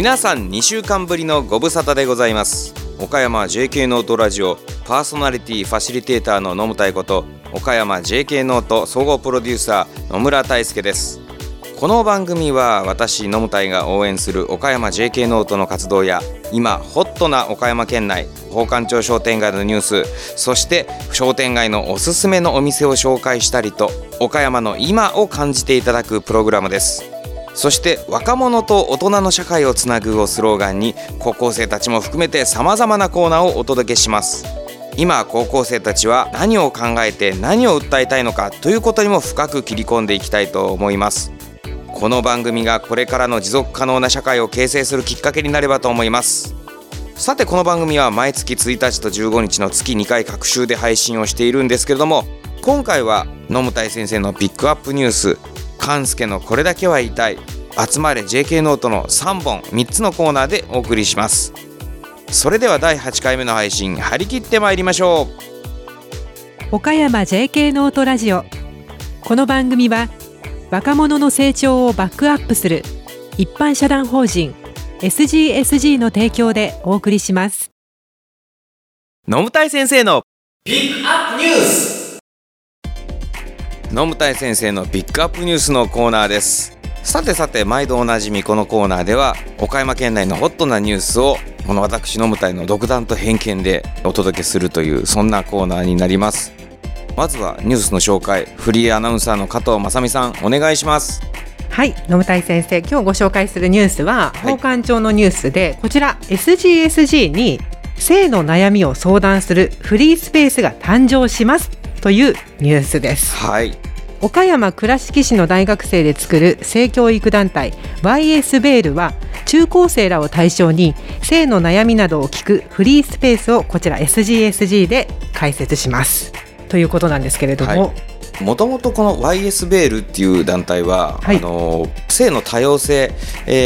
皆さん2週間ぶりのご無沙汰でございます。岡山 JK ノートラジオパーソナリティファシリテーターの野村太こと岡山 JK ノート総合プロデューサー野村大輔です。この番組は私野村が応援する岡山 JK ノートの活動や今ホットな岡山県内奉還町商店街のニュースそして商店街のおすすめのお店を紹介したりと岡山の今を感じていただくプログラムです。そして若者と大人の社会をつなぐをスローガンに高校生たちも含めてさまざまなコーナーをお届けします。今高校生たちは何を考えて何を訴えたいのかということにも深く切り込んでいきたいと思います。この番組がこれからの持続可能な社会を形成するきっかけになればと思います。さてこの番組は毎月1日と15日の月2回各週で配信をしているんですけれども今回は野村先生のピックアップニュース勘介のこれだけは言いたい。集まれ JK ノートの3本3つのコーナーでお送りします。それでは第8回目の配信張り切ってまいりましょう。岡山 JK ノートラジオ。この番組は若者の成長をバックアップする一般社団法人 SGSG の提供でお送りします。野村先生のピックアップニュース野村先生のピックアップニュースのコーナーです。さてさて毎度おなじみこのコーナーでは岡山県内のホットなニュースをこの私の舞台の独断と偏見でお届けするというそんなコーナーになります。まずはニュースの紹介フリーアナウンサーの加藤正美さんお願いします。はい野村先生今日ご紹介するニュースは宝冠町のニュースで、はい、こちら SGSG に性の悩みを相談するフリースペースが誕生しますというニュースです。はい。岡山倉敷市の大学生で作る性教育団体 YS ベールは中高生らを対象に性の悩みなどを聞くフリースペースをこちら SGSG で開設します。ということなんですけれども、はいもともとこの YS ベールっていう団体は、はい、あの性の多様性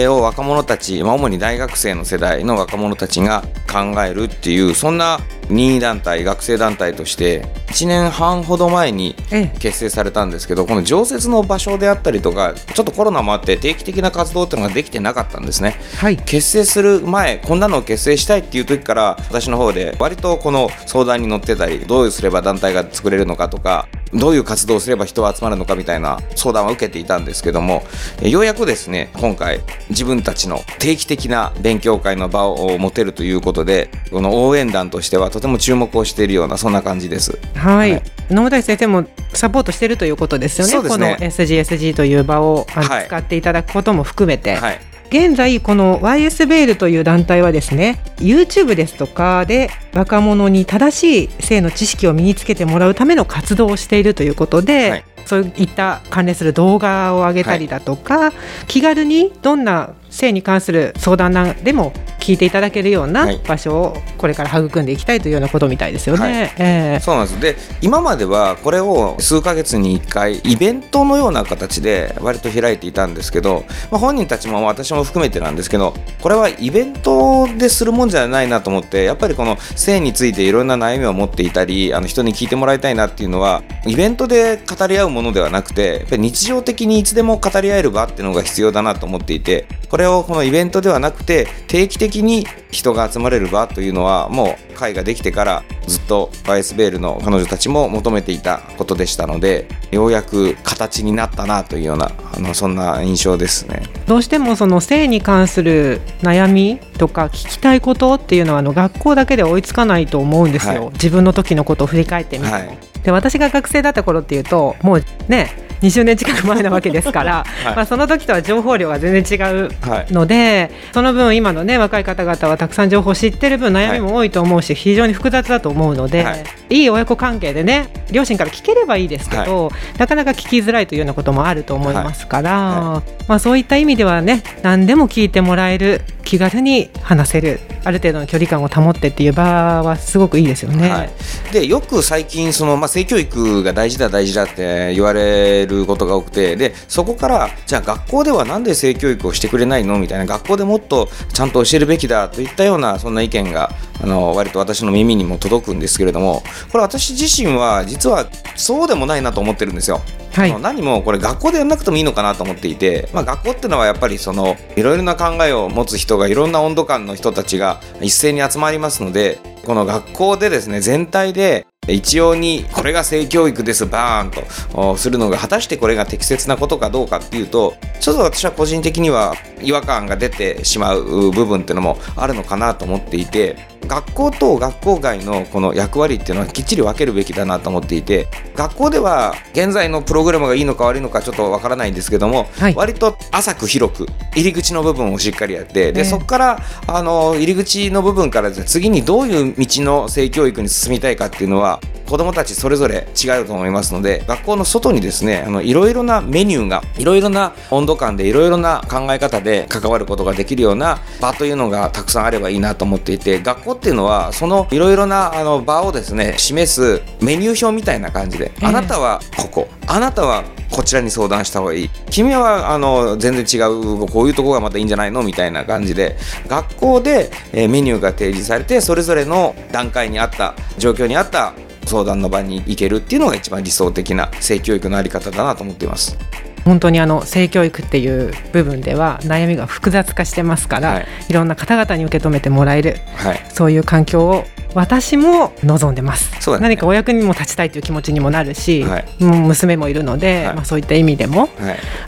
を若者たち、まあ、主に大学生の世代の若者たちが考えるっていうそんな任意団体学生団体として1年半ほど前に結成されたんですけどこの常設の場所であったりとかちょっとコロナもあって定期的な活動っていうのができてなかったんですね、はい、結成する前こんなのを結成したいっていう時から私の方で割とこの相談に乗ってたりどうすれば団体が作れるのかとかどういう活動をすれば人は集まるのかみたいな相談を受けていたんですけどもようやくですね今回自分たちの定期的な勉強会の場を持てるということでこの応援団としてはとても注目をしているようなそんな感じです。はい、はい、野村先生もサポートしているということですよね。ねこの SGSG という場を、はい、使っていただくことも含めて。はい現在この YS ベールという団体はですね YouTube ですとかで若者に正しい性の知識を身につけてもらうための活動をしているということで、はい、そういった関連する動画を上げたりだとか、はい、気軽にどんな性に関する相談なんでも聞いていただけるような場所をこれから育んでいきたいというようなことみたいですよね。はい。えー、そうなんです。で今まではこれを数ヶ月に1回イベントのような形で割と開いていたんですけど、まあ、本人たちも私も含めてなんですけどこれはイベントでするもんじゃないなと思ってやっぱりこの性についていろんな悩みを持っていたりあの人に聞いてもらいたいなっていうのはイベントで語り合うものではなくてやっぱり日常的にいつでも語り合える場っていうのが必要だなと思っていてこれをこのイベントではなくて定期的に人が集まれる場というのはもう会ができてからずっとバイスベールの彼女たちも求めていたことでしたのでようやく形になったなというようなあのそんな印象ですね。どうしてもその性に関する悩みとか聞きたいことっていうのはあの学校だけで追いつかないと思うんですよ、はい、自分の時のことを振り返ってみて、はい、で私が学生だった頃っていうともうね20年近く前なわけですから、はい、まあ、その時とは情報量が全然違うので、はい、その分今のね若い方々はたくさん情報を知ってる分悩みも多いと思うし、非常に複雑だと思うので、はい、いい親子関係でね両親から聞ければいいですけど、なかなか聞きづらいというようなこともあると思いますから、まあ、そういった意味ではね何でも聞いてもらえる気軽に話せるある程度の距離感を保ってっていう場はすごくいいですよね。はい、でよく最近その、まあ、性教育が大事だ大事だって言われることが多くてでそこからじゃあ学校ではなんで性教育をしてくれないの？みたいな学校でもっとちゃんと教えるべきだといったようなそんな意見があの割と私の耳にも届くんですけれどもこれ私自身は実はそうでもないなと思ってるんですよ。はい、何もこれ学校でやんなくてもいいのかなと思っていて、まあ、学校っていうのはやっぱりそのいろいろな考えを持つ人がいろんな温度感の人たちが一斉に集まりますのでこの学校でですね全体で一様にこれが性教育ですバーンとするのが果たしてこれが適切なことかどうかっていうとちょっと私は個人的には違和感が出てしまう部分っていうのもあるのかなと思っていて学校と学校外のこの役割っていうのはきっちり分けるべきだなと思っていて学校では現在のプログラムがいいのか悪いのかちょっとわからないんですけども、はい、割と浅く広く入り口の部分をしっかりやってで、そこからあの入り口の部分から次にどういう道の性教育に進みたいかっていうのは子どもたちそれぞれ違うと思いますので学校の外にですねあのいろいろなメニューがいろいろな温度感でいろいろな考え方で関わることができるような場というのがたくさんあればいいなと思っていて学校っていうのはそのいろいろなあの場をですね示すメニュー表みたいな感じで、あなたはここあなたはこちらに相談した方がいい。君はあの全然違うこういうとこがまたいいんじゃないの？みたいな感じで学校で、えメニューが提示されてそれぞれの段階にあった状況にあった相談の場に行けるっていうのが一番理想的な性教育のあり方だなと思っています。本当にあの性教育っていう部分では悩みが複雑化してますから、はい、いろんな方々に受け止めてもらえる、はい、そういう環境を私も望んでます、ね、何かお役にも立ちたいという気持ちにもなるし、はい、娘もいるので、はい、まあ、そういった意味でも、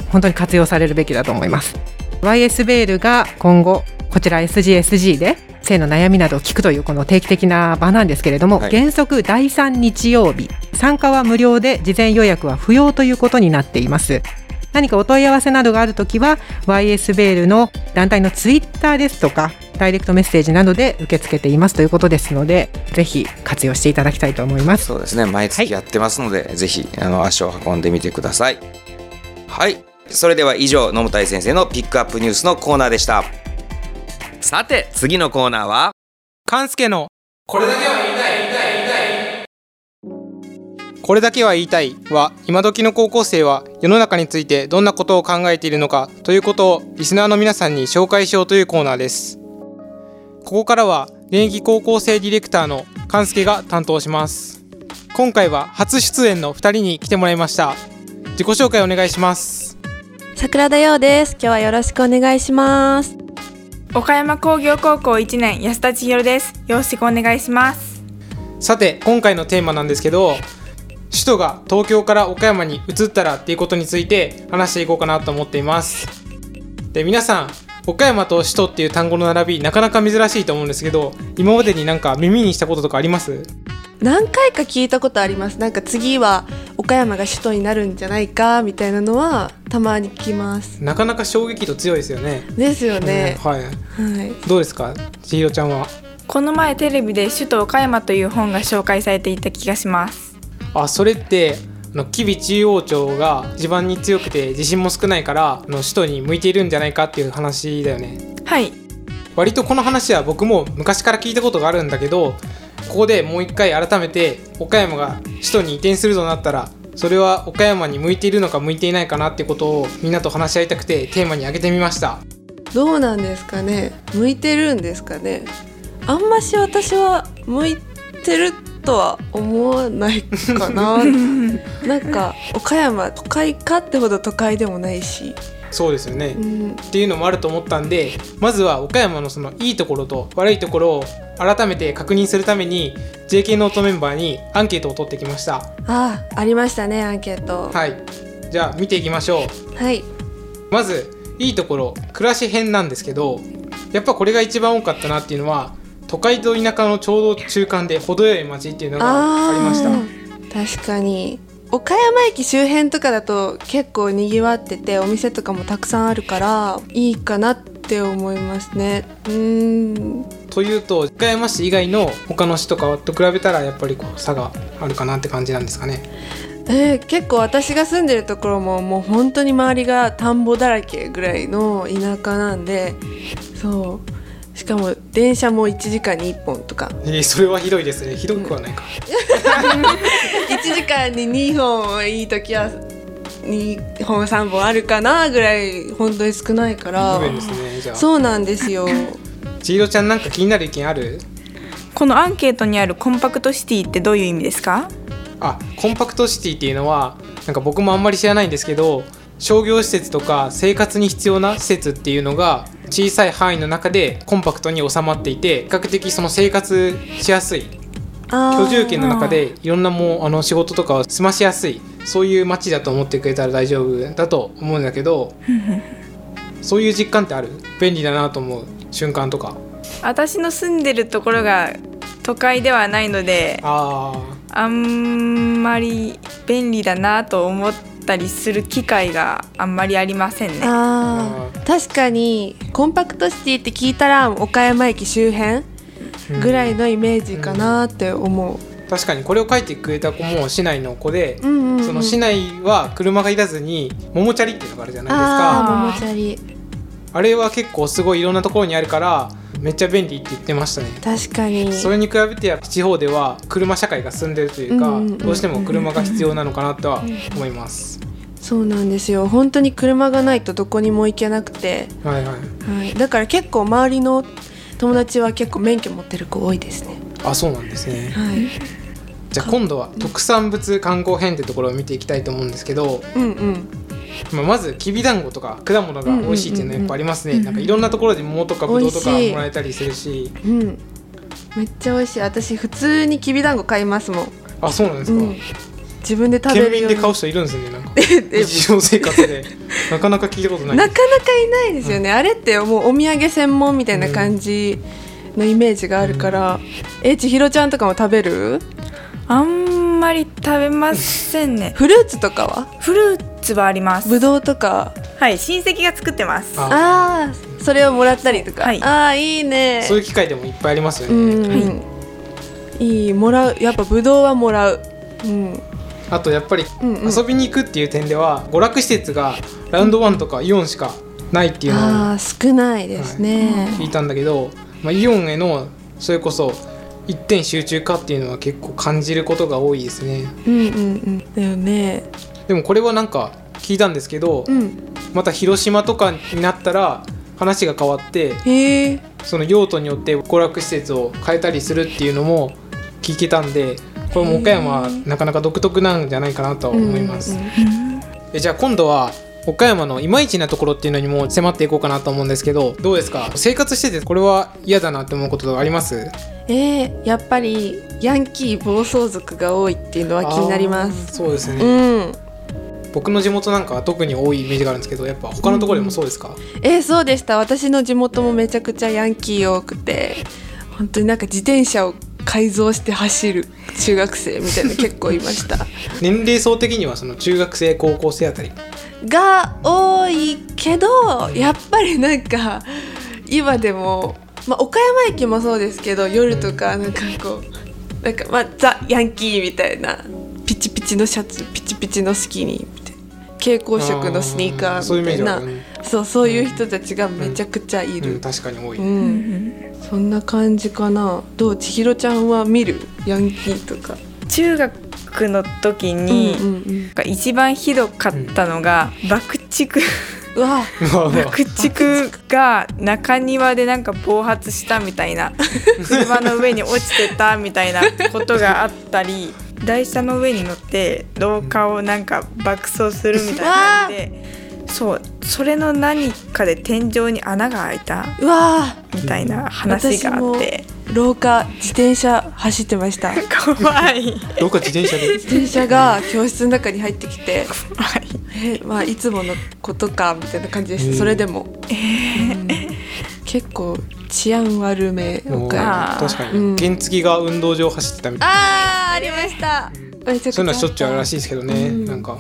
本当に活用されるべきだと思います。YS ベールが今後こちら SGSG で性の悩みなどを聞くというこの定期的な場なんですけれども、はい、原則第3日曜日参加は無料で事前予約は不要ということになっています。何かお問い合わせなどがあるときは YS ベールの団体のツイッターですとかダイレクトメッセージなどで受け付けていますということですのでぜひ活用していただきたいと思います。そうですね。毎月やってますので、はい、ぜひあの足を運んでみてください。はい。それでは以上野本先生のピックアップニュースのコーナーでしたさて次のコーナーは？勘介のこれだけは言いたい言いたい。言いたいこれだけは言いたいは今時の高校生は世の中についてどんなことを考えているのかということをリスナーの皆さんに紹介しようというコーナーです。ここからは現役高校生ディレクターの勘介が担当します。今回は初出演の2人に来てもらいました。自己紹介お願いします。桜田陽です。今日はよろしくお願いします岡山工業高校1年安田千尋です。よろしくお願いします。さて今回のテーマなんですけど首都が東京から岡山に移ったらっていうことについて話していこうかなと思っています。で皆さん岡山と首都っていう単語の並びなかなか珍しいと思うんですけど今までになんか耳にしたこととかあります？何回か聞いたことあります。なんか次は岡山が首都になるんじゃないかみたいなのはたまに聞きます。なかなか衝撃度強いですよね。ですよね、うん、はい、はい、どうですか？千尋ちゃんは？この前テレビで首都岡山という本が紹介されていた気がします。あそれっての吉備中央町が地盤に強くて地震も少ないからの首都に向いているんじゃないかっていう話だよね。はい。割とこの話は僕も昔から聞いたことがあるんだけどここでもう一回改めて岡山が首都に移転するとなったらそれは岡山に向いているのか向いていないかなってことをみんなと話し合いたくてテーマに挙げてみました。どうなんですかね？向いてるんですかね？あんまし私は向いてるとは思わないかな。なんか岡山都会かってほど都会でもないし。そうですよね、うん、っていうのもあると思ったんでまずは岡山のそのいいところと悪いところを改めて確認するために JK ノートメンバーにアンケートを取ってきました。ああありましたねアンケート。はい。じゃあ見ていきましょう。はい。まずいいところ暮らし編なんですけどやっぱこれが一番多かったなっていうのは都会と田舎のちょうど中間で程よい街っていうのがありました。確かに。岡山駅周辺とかだと結構にぎわっててお店とかもたくさんあるからいいかなって思いますね。うん。というと岡山市以外の他の市とかと比べたらやっぱりこう差があるかなって感じなんですかね。えー、結構私が住んでるところももう本当に周りが田んぼだらけぐらいの田舎なんでそうしかも電車も1時間に1本とか。えー、それはひどいですね。ひどくはないか、1時間に2本いい時は2本3本あるかなぐらい本当に少ないから。不便ですねじゃあ。そうなんですよ。千尋ちゃんなんか気になる意見ある？このアンケートにあるコンパクトシティってどういう意味ですか？あコンパクトシティっていうのはなんか僕もあんまり知らないんですけど商業施設とか生活に必要な施設っていうのが小さい範囲の中でコンパクトに収まっていて比較的その生活しやすい居住権の中でいろんなもうあの仕事とかを済ましやすいそういう街だと思ってくれたら大丈夫だと思うんだけど そういう実感ってある？便利だなと思う瞬間とか。私の住んでるところが都会ではないのでああんまり便利だなと思ったりする機会があんまりありませんね。確かにコンパクトシティって聞いたら岡山駅周辺ーぐらいのイメージかなって思う。確かにこれを書いてくれた子も市内の子で、うんうんうんその市内は車がいらずに桃チャリっていうのがあるじゃないですあかあ、ももチャリ。あれは結構すごいいろんなところにあるからめっちゃ便利って言ってましたね確かに。それに比べてやっぱ地方では車社会が進んでるというか、うんうんうんどうしても車が必要なのかなとは思います、そうなんですよ。本当に車がないとどこにも行けなくて、はいはいはい。だから結構周りの友達は結構免許持ってる子多いですね。あそうなんですねはい。じゃあ今度は特産物観光編ってところを見ていきたいと思うんですけど、うんうん。まあ、まずきびだんごとか果物が美味しいっていうのはやっぱありますね、うんうんうんなんかいろんなところで桃とかぶどうとかもらえたりするしうん。めっちゃ美味しい。私普通にきびだんご買いますもん。あそうなんですか、うん。自分で食べ県るように。民で買う人いるんですねなんか。え日常生活で。なかなか聞いたことないなかなかいないですよね、あれってもうお土産専門みたいな感じのイメージがあるから、え千尋ちゃんとかも食べる？あんまり食べませんね。フルーツとかは？フルーツはあります。ぶどうとか？はい、親戚が作ってます。あああそれをもらったりとか、はい。ああいいね。そういう機会でもいっぱいありますようね、ん、いいもらう。やっぱぶどうはもらう。うんあとやっぱりうんうん。遊びに行くっていう点では娯楽施設がラウンドワンとかイオンしかないっていうのをああ少ないですね、聞いたんだけど、まあ、イオンへのそれこそ一点集中化っていうのは結構感じることが多いですね。うんうんうん。だよね。でもこれはなんか聞いたんですけど、うん。また広島とかになったら話が変わってその用途によって娯楽施設を変えたりするっていうのも聞けたんでこれも岡山はなかなか独特なんじゃないかなとは思います、うんうんえじゃあ今度は岡山のいまいちなところっていうのにも迫っていこうかなと思うんですけどどうですか？生活しててこれは嫌だなって思うことあります？えー、やっぱりヤンキー暴走族が多いっていうのは気になります。そうですね、うん。僕の地元なんかは特に多いイメージがあるんですけどやっぱ他のところでもそうですか、えーそうでした。私の地元もめちゃくちゃヤンキー多くて本当になんか自転車を改造して走る中学生みたいな結構いました。年齢層的にはその中学生高校生あたり。が多いけどやっぱりなんか今でも、まあ、岡山駅もそうですけど夜とかなんかこうなんかまあザ・ヤンキーみたいなピチピチのシャツピチピチのスキニー蛍光色のスニーカーーみたいな。そうそういう人たちがめちゃくちゃいうん、る、確かに多い、うん。そんな感じかな。どう？千尋ちゃんは見る？ヤンキーとか。中学の時に、うんうんうん。一番ひどかったのが、爆竹。爆竹が中庭でなんか暴発したみたいな。車の上に落ちてたみたいなことがあったり台車の上に乗って廊下をなんか爆走するみたいな感じでそうそれの何かで天井に穴が開いたうわみたいな話があって。廊下自転車走ってました。怖い。どっか自転車で？自転車が教室の中に入ってきて。怖い。えまあいつものことかみたいな感じでしうんたそれでも、うん。結構治安悪め確かに、うん。原付が運動場走ってたみたい。あーありました。そういうのはしょっちゅうあるらしいですけどね、うんなんか。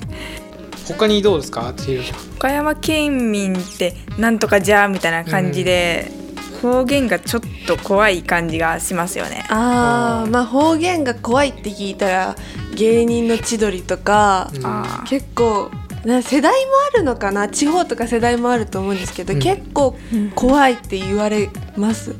他にどうですか？千尋ちゃん。岡山県民ってなんとかじゃみたいな感じで、方言がちょっと怖い感じがしますよね。あーまあ方言が怖いって聞いたら芸人の千鳥とか、うん。結構な世代もあるのかな？地方とか世代もあると思うんですけど、うん。結構怖いって言われます、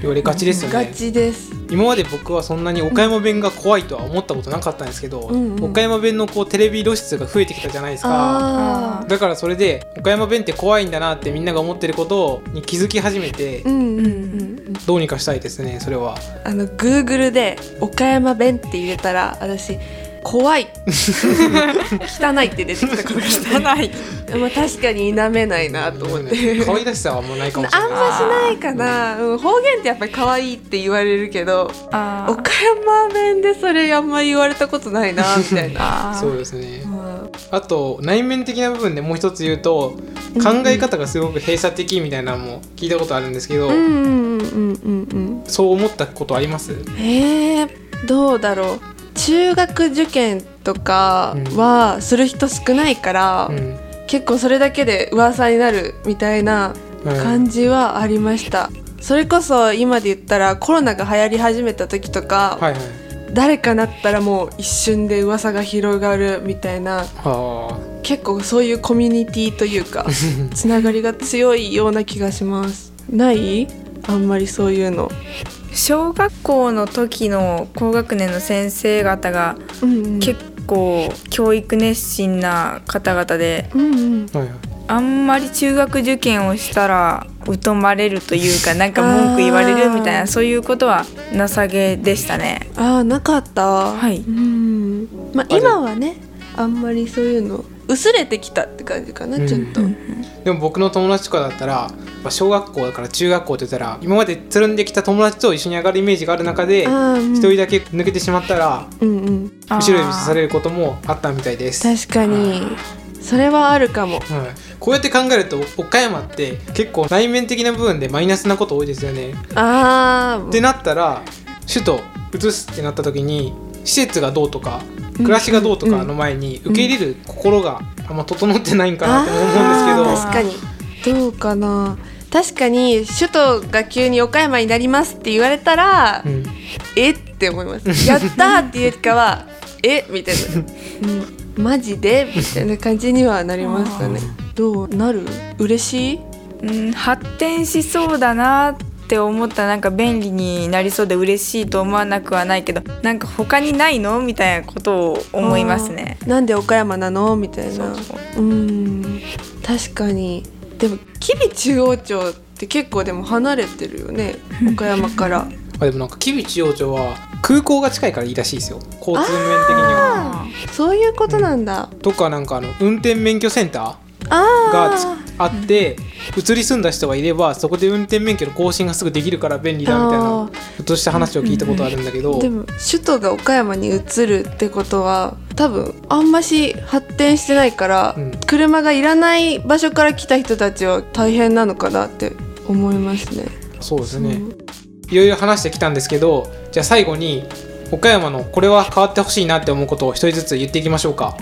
言われがちですよガねチです。今まで僕はそんなに岡山弁が怖いとは思ったことなかったんですけど、うんうん。岡山弁のこうテレビ露出が増えてきたじゃないですか。だからそれで岡山弁って怖いんだなってみんなが思ってることに気づき始めてどうにかしたいですねそれは。あの Google で岡山弁って入れたら私怖い。汚いって出てきたことが汚い。まあ確かに否めないなと思って。可愛らしさはあんまないかもしれない。あんましないかな、うん、方言ってやっぱり可愛いって言われるけど岡山弁でそれあんま言われたことないなみたいな。そうですね。うん。あと内面的な部分でもう一つ言うと考え方がすごく閉鎖的みたいなのも聞いたことあるんですけど、うんうんうんうんうん。そう思ったことあります？えー、どうだろう中学受験とかはする人少ないから、うん。結構それだけで噂になるみたいなうん。感じはありました、それこそ今で言ったらコロナが流行り始めた時とか、はいはい。誰かなったらもう一瞬で噂が広がるみたいなは結構そういうコミュニティというか つながりが強いような気がします。ない？あんまりそういうの小学校の時の高学年の先生方が結構教育熱心な方々であんまり中学受験をしたら疎まれるというか なんか文句言われるみたいなそういうことは情けでしたね。ああなかった。はい。うん。ま今はねあんまりそういうの薄れてきたって感じかな、うん。ちょっと、でも僕の友達とかだったらまあ小学校だから中学校って言ったら今までつるんできた友達と一緒に上がるイメージがある中で一人だけ抜けてしまったらうんうん。後ろ指さされることもあったみたいです。はい、確かに。それはあるかも。こうやって考えると岡山って結構内面的な部分でマイナスなこと多いですよね。あってなったら首都移すってなった時に施設がどうとか暮らしがどうとかの前に受け入れる心があんま整ってないんかなとも思うんですけど、確かに。どうかな。確かに首都が急に岡山になりますって言われたら、うん。えって思います。やったーっていうよりかは えみたいな、うん、マジで？みたいな感じにはなりますかね。どう？なる？嬉しい？うん、発展しそうだなって思ったらなんか便利になりそうで嬉しいと思わなくはないけどなんか他にないの？みたいなことを思いますね。なんで岡山なの？みたいな。そうそう。うん。確かに。でも吉備中央町って結構でも離れてるよね？岡山から。あでもなんか吉備中央町は空港が近いからいいらしいですよ。交通面的には。そういうことなんだ、とかなんかあの運転免許センターあがつああって移り住んだ人がいればそこで運転免許の更新がすぐできるから便利だみたいあなちょっとした話を聞いたことあるんだけど、でも首都が岡山に移るってことは多分あんまし発展してないから、うん。車がいらない場所から来た人たちは大変なのかなって思いますね。そうですね。いろいろ話してきたんですけどじゃあ最後に岡山のこれは変わってほしいなって思うことを一人ずつ言っていきましょうか。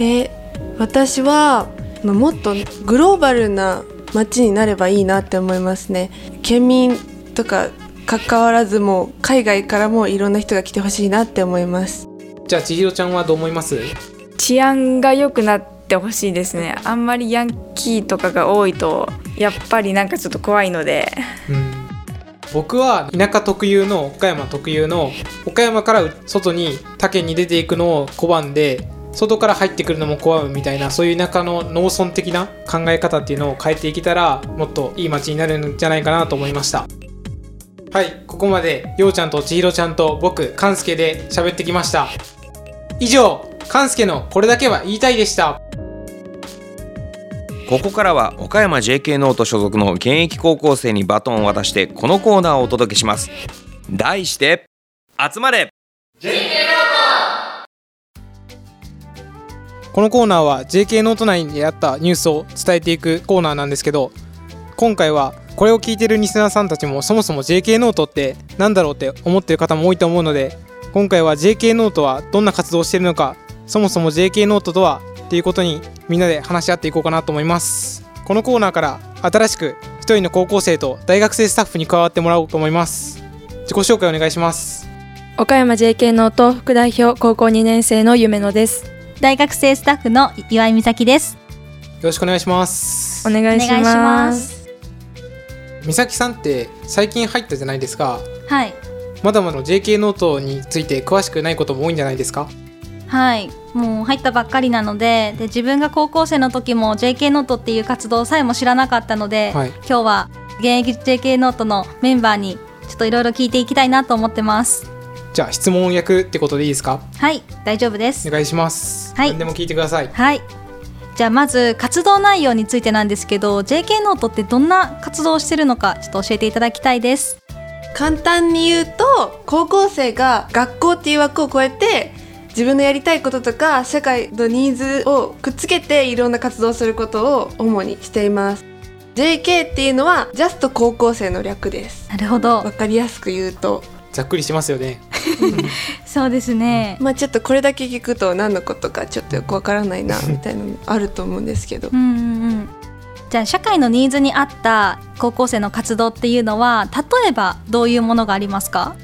え私はまあもっとグローバルな街になればいいなって思いますね。県民とか関わらずもう海外からもいろんな人が来てほしいなって思います。じゃあ千尋ちゃんはどう思います？治安が良くなってほしいですね。あんまりヤンキーとかが多いとやっぱりなんかちょっと怖いので。うん僕は田舎特有の岡山特有の岡山から外に他県に出ていくのを拒んで外から入ってくるのも拒むみたいなそういう田舎の農村的な考え方っていうのを変えていけたらもっといい街になるんじゃないかなと思いました。はいここまでようちゃんと千尋ちゃんと僕勘介で喋ってきました。以上勘介のこれだけは言いたいでした。ここからは岡山 JK ノート所属の現役高校生にバトンを渡してこのコーナーをお届けします。題して集まれこのコーナーは JK ノート内にあったニュースを伝えていくコーナーなんですけど今回はこれを聞いてるリスナーさんたちもそもそも JK ノートって何だろうって思ってる方も多いと思うので今回は JK ノートはどんな活動をしているのかそもそも JK ノートとはっていうことにみんなで話し合っていこうかなと思います。このコーナーから新しく一人の高校生と大学生スタッフに加わってもらおうと思います。自己紹介お願いします。岡山 JK ノート副代表高校2年生の夢野です。大学生スタッフの岩井美咲です。よろしくお願いしますお願いします美咲さんって最近入ったじゃないですかはい。まだまだ JK ノートについて詳しくないことも多いんじゃないですか？はい。もう入ったばっかりなので、で自分が高校生の時も JK ノートっていう活動さえも知らなかったので、はい今日は現役 JK ノートのメンバーにちょっといろいろ聞いていきたいなと思ってます。じゃあ質問役ってことでいいですか？はい大丈夫です。お願いします、はい。何でも聞いてください。はい。じゃあまず活動内容についてなんですけど JK ノートってどんな活動をしてるのかちょっと教えていただきたいです。簡単に言うと高校生が学校っていう枠を超えて自分のやりたいこととか社会のニーズをくっつけていろんな活動をすることを主にしています。JK っていうのはジャスト高校生の略です。なるほど。わかりやすく言うと。ざっくりしますよね そうですね。まあちょっとこれだけ聞くと何のことかちょっとよくわからないなみたいなのあると思うんですけど。うんうんうん。じゃあ社会のニーズに合った高校生の活動っていうのは例えばどういうものがありますか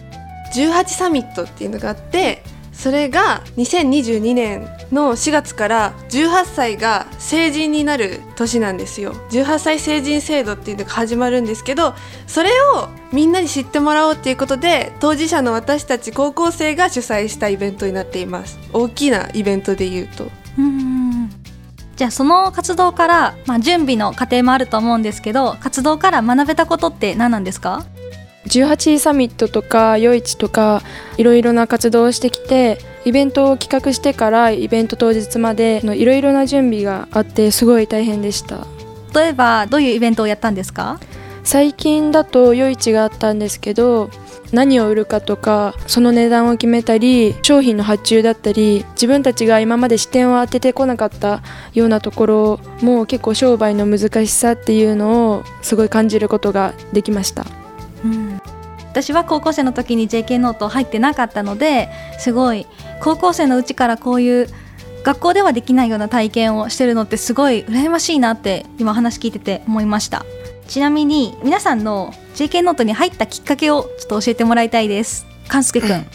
？18サミットっていうのがあってそれが2022年の4月から18歳が成人になる年なんですよ。18歳成人制度っていうのが始まるんですけどそれをみんなに知ってもらおうっていうことで当事者の私たち高校生が主催したイベントになっています。大きなイベントで言うと。じゃあその活動から、まあ、準備の過程もあると思うんですけど活動から学べたことって何なんですか？18サミットとか夜市とかいろいろな活動をしてきてイベントを企画してからイベント当日までのいろいろな準備があってすごい大変でした。例えばどういうイベントをやったんですか？最近だと夜市があったんですけど何を売るかとかその値段を決めたり商品の発注だったり自分たちが今まで視点を当ててこなかったようなところも結構商売の難しさっていうのをすごい感じることができました。うん私は高校生の時に JK ノート入ってなかったのですごい高校生のうちからこういう学校ではできないような体験をしてるのってすごい羨ましいなって今話聞いてて思いました。ちなみに皆さんの JK ノートに入ったきっかけをちょっと教えてもらいたいです。勘介くん。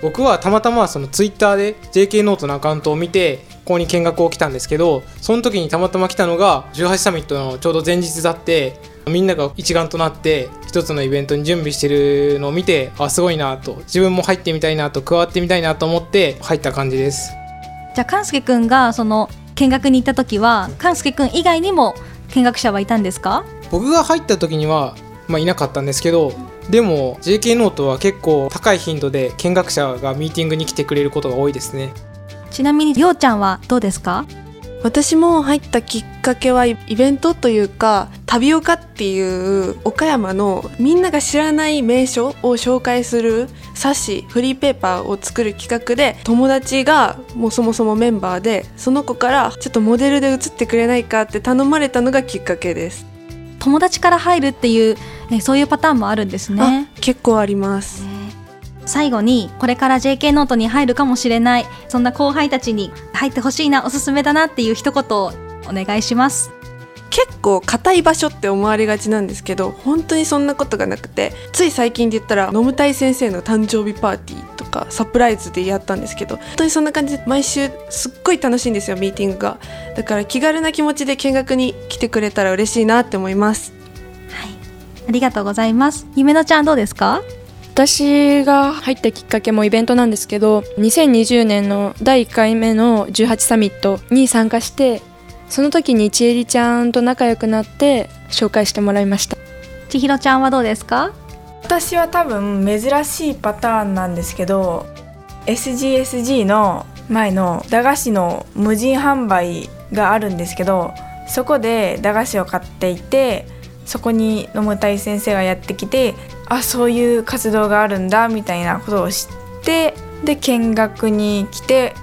僕はたまたまそのツイッターで JK ノートのアカウントを見てここに見学を来たんですけどその時にたまたま来たのが18サミットのちょうど前日だってみんなが一丸となって一つのイベントに準備してるのを見てあすごいなと自分も入ってみたいなと加わってみたいなと思って入った感じです。じゃあ勘介くんがその見学に行った時は勘介くん以外にも見学者はいたんですか？僕が入った時には、まあ、いなかったんですけどでも JK ノートは結構高い頻度で見学者がミーティングに来てくれることが多いですねちなみにりょうちゃんはどうですか？私も入ったきっかけはイベントというか旅岡っていう岡山のみんなが知らない名所を紹介する冊子フリーペーパーを作る企画で友達がもうそもそもメンバーでその子からちょっとモデルで写ってくれないかって頼まれたのがきっかけです、友達から入るっていう、ね、そういうパターンもあるんですね。あ結構あります最後にこれから JK ノートに入るかもしれない。そんな後輩たちに入ってほしいなおすすめだなっていう一言をお願いします。結構硬い場所って思われがちなんですけど本当にそんなことがなくてつい最近で言ったら野村先生の誕生日パーティーとかサプライズでやったんですけど本当にそんな感じで毎週すっごい楽しいんですよミーティングが。だから気軽な気持ちで見学に来てくれたら嬉しいなって思います。ありがとうございます。夢乃ちゃんどうですか？私が入ったきっかけもイベントなんですけど2020年の第1回目の18サミットに参加してその時にちえりちゃんと仲良くなって紹介してもらいました。千尋ちゃんはどうですか？私は多分珍しいパターンなんですけど SGSG の前の駄菓子の無人販売があるんですけどそこで駄菓子を買っていてそこに野村大先生がやってきてあそういう活動があるんだみたいなことを知ってで見学に来て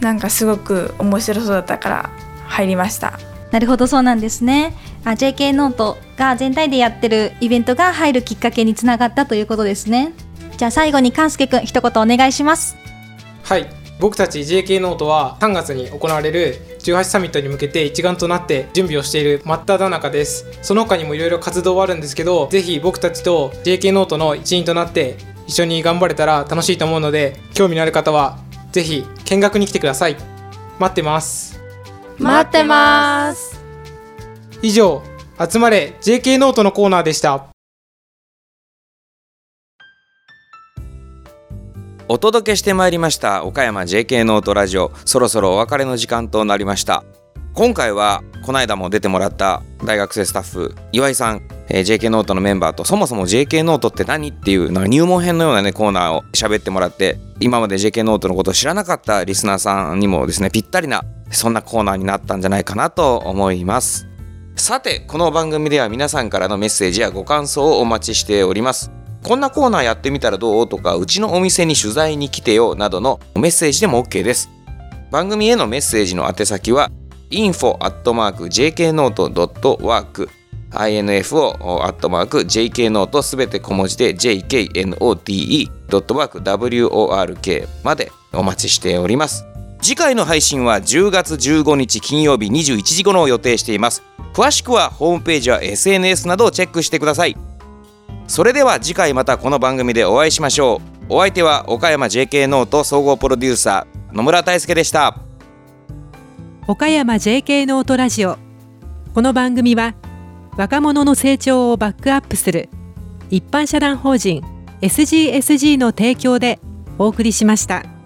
なんかすごく面白そうだったから入りました。なるほどそうなんですね。あ JK ノートが全体でやってるイベントが入るきっかけにつながったということですね。じゃあ最後に勘介くん一言お願いします。はい僕たち JK ノートは3月に行われる18サミットに向けて一丸となって準備をしている真っ只中です。その他にもいろいろ活動はあるんですけどぜひ僕たちと JK ノートの一員となって一緒に頑張れたら楽しいと思うので興味のある方はぜひ見学に来てください。待ってます。待ってます。以上集まれ JK ノートのコーナーでしたお届けしてまいりました岡山 JK ノートラジオ。そろそろお別れの時間となりました。今回はこの間も出てもらった大学生スタッフ岩井さんえー、JK ノートのメンバーとそもそも JK ノートって何っていうなんか入門編のようなねコーナーを喋ってもらって今まで JK ノートのことを知らなかったリスナーさんにもですねぴったりなそんなコーナーになったんじゃないかなと思います。さてこの番組では皆さんからのメッセージやご感想をお待ちしております。こんなコーナーやってみたらどう？とかうちのお店に取材に来てよ？などのメッセージでも OK です。番組へのメッセージの宛先は info.jknote.work info アットマーク JK ノートすべて小文字で JKNOTE.work までお待ちしております。次回の配信は10月15日金曜日21時頃を予定しています。詳しくはホームページや SNS などをチェックしてください。それでは次回またこの番組でお会いしましょう。お相手は岡山 JK ノート総合プロデューサー野村大輔でした。岡山 JK ノートラジオ。この番組は若者の成長をバックアップする一般社団法人 SGSG の提供でお送りしました。